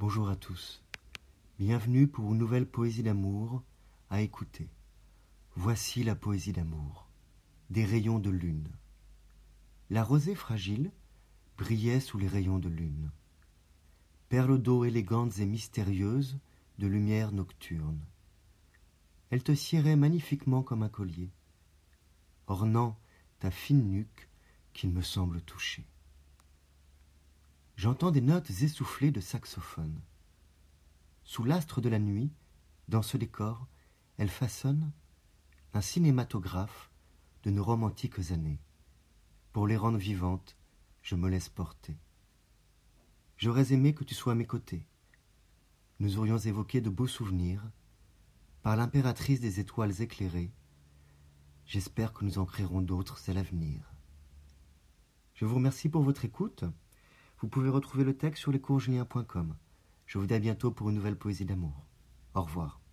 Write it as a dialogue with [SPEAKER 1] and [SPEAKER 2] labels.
[SPEAKER 1] Bonjour à tous. Bienvenue pour une nouvelle poésie d'amour à écouter. Voici la poésie d'amour. Des rayons de lune. La rosée fragile brillait sous les rayons de lune. Perles d'eau élégantes et mystérieuses de lumière nocturne. Elle te cierait magnifiquement comme un collier, ornant ta fine nuque qu'il me semble toucher. J'entends des notes essoufflées de saxophone. Sous l'astre de la nuit, dans ce décor, elle façonne un cinématographe de nos romantiques années. Pour les rendre vivantes, je me laisse porter. J'aurais aimé que tu sois à mes côtés. Nous aurions évoqué de beaux souvenirs. Par l'impératrice des étoiles éclairées, j'espère que nous en créerons d'autres à l'avenir. Je vous remercie pour votre écoute. Vous pouvez retrouver le texte sur lescoursjulien.com. Je vous dis à bientôt pour une nouvelle poésie d'amour. Au revoir.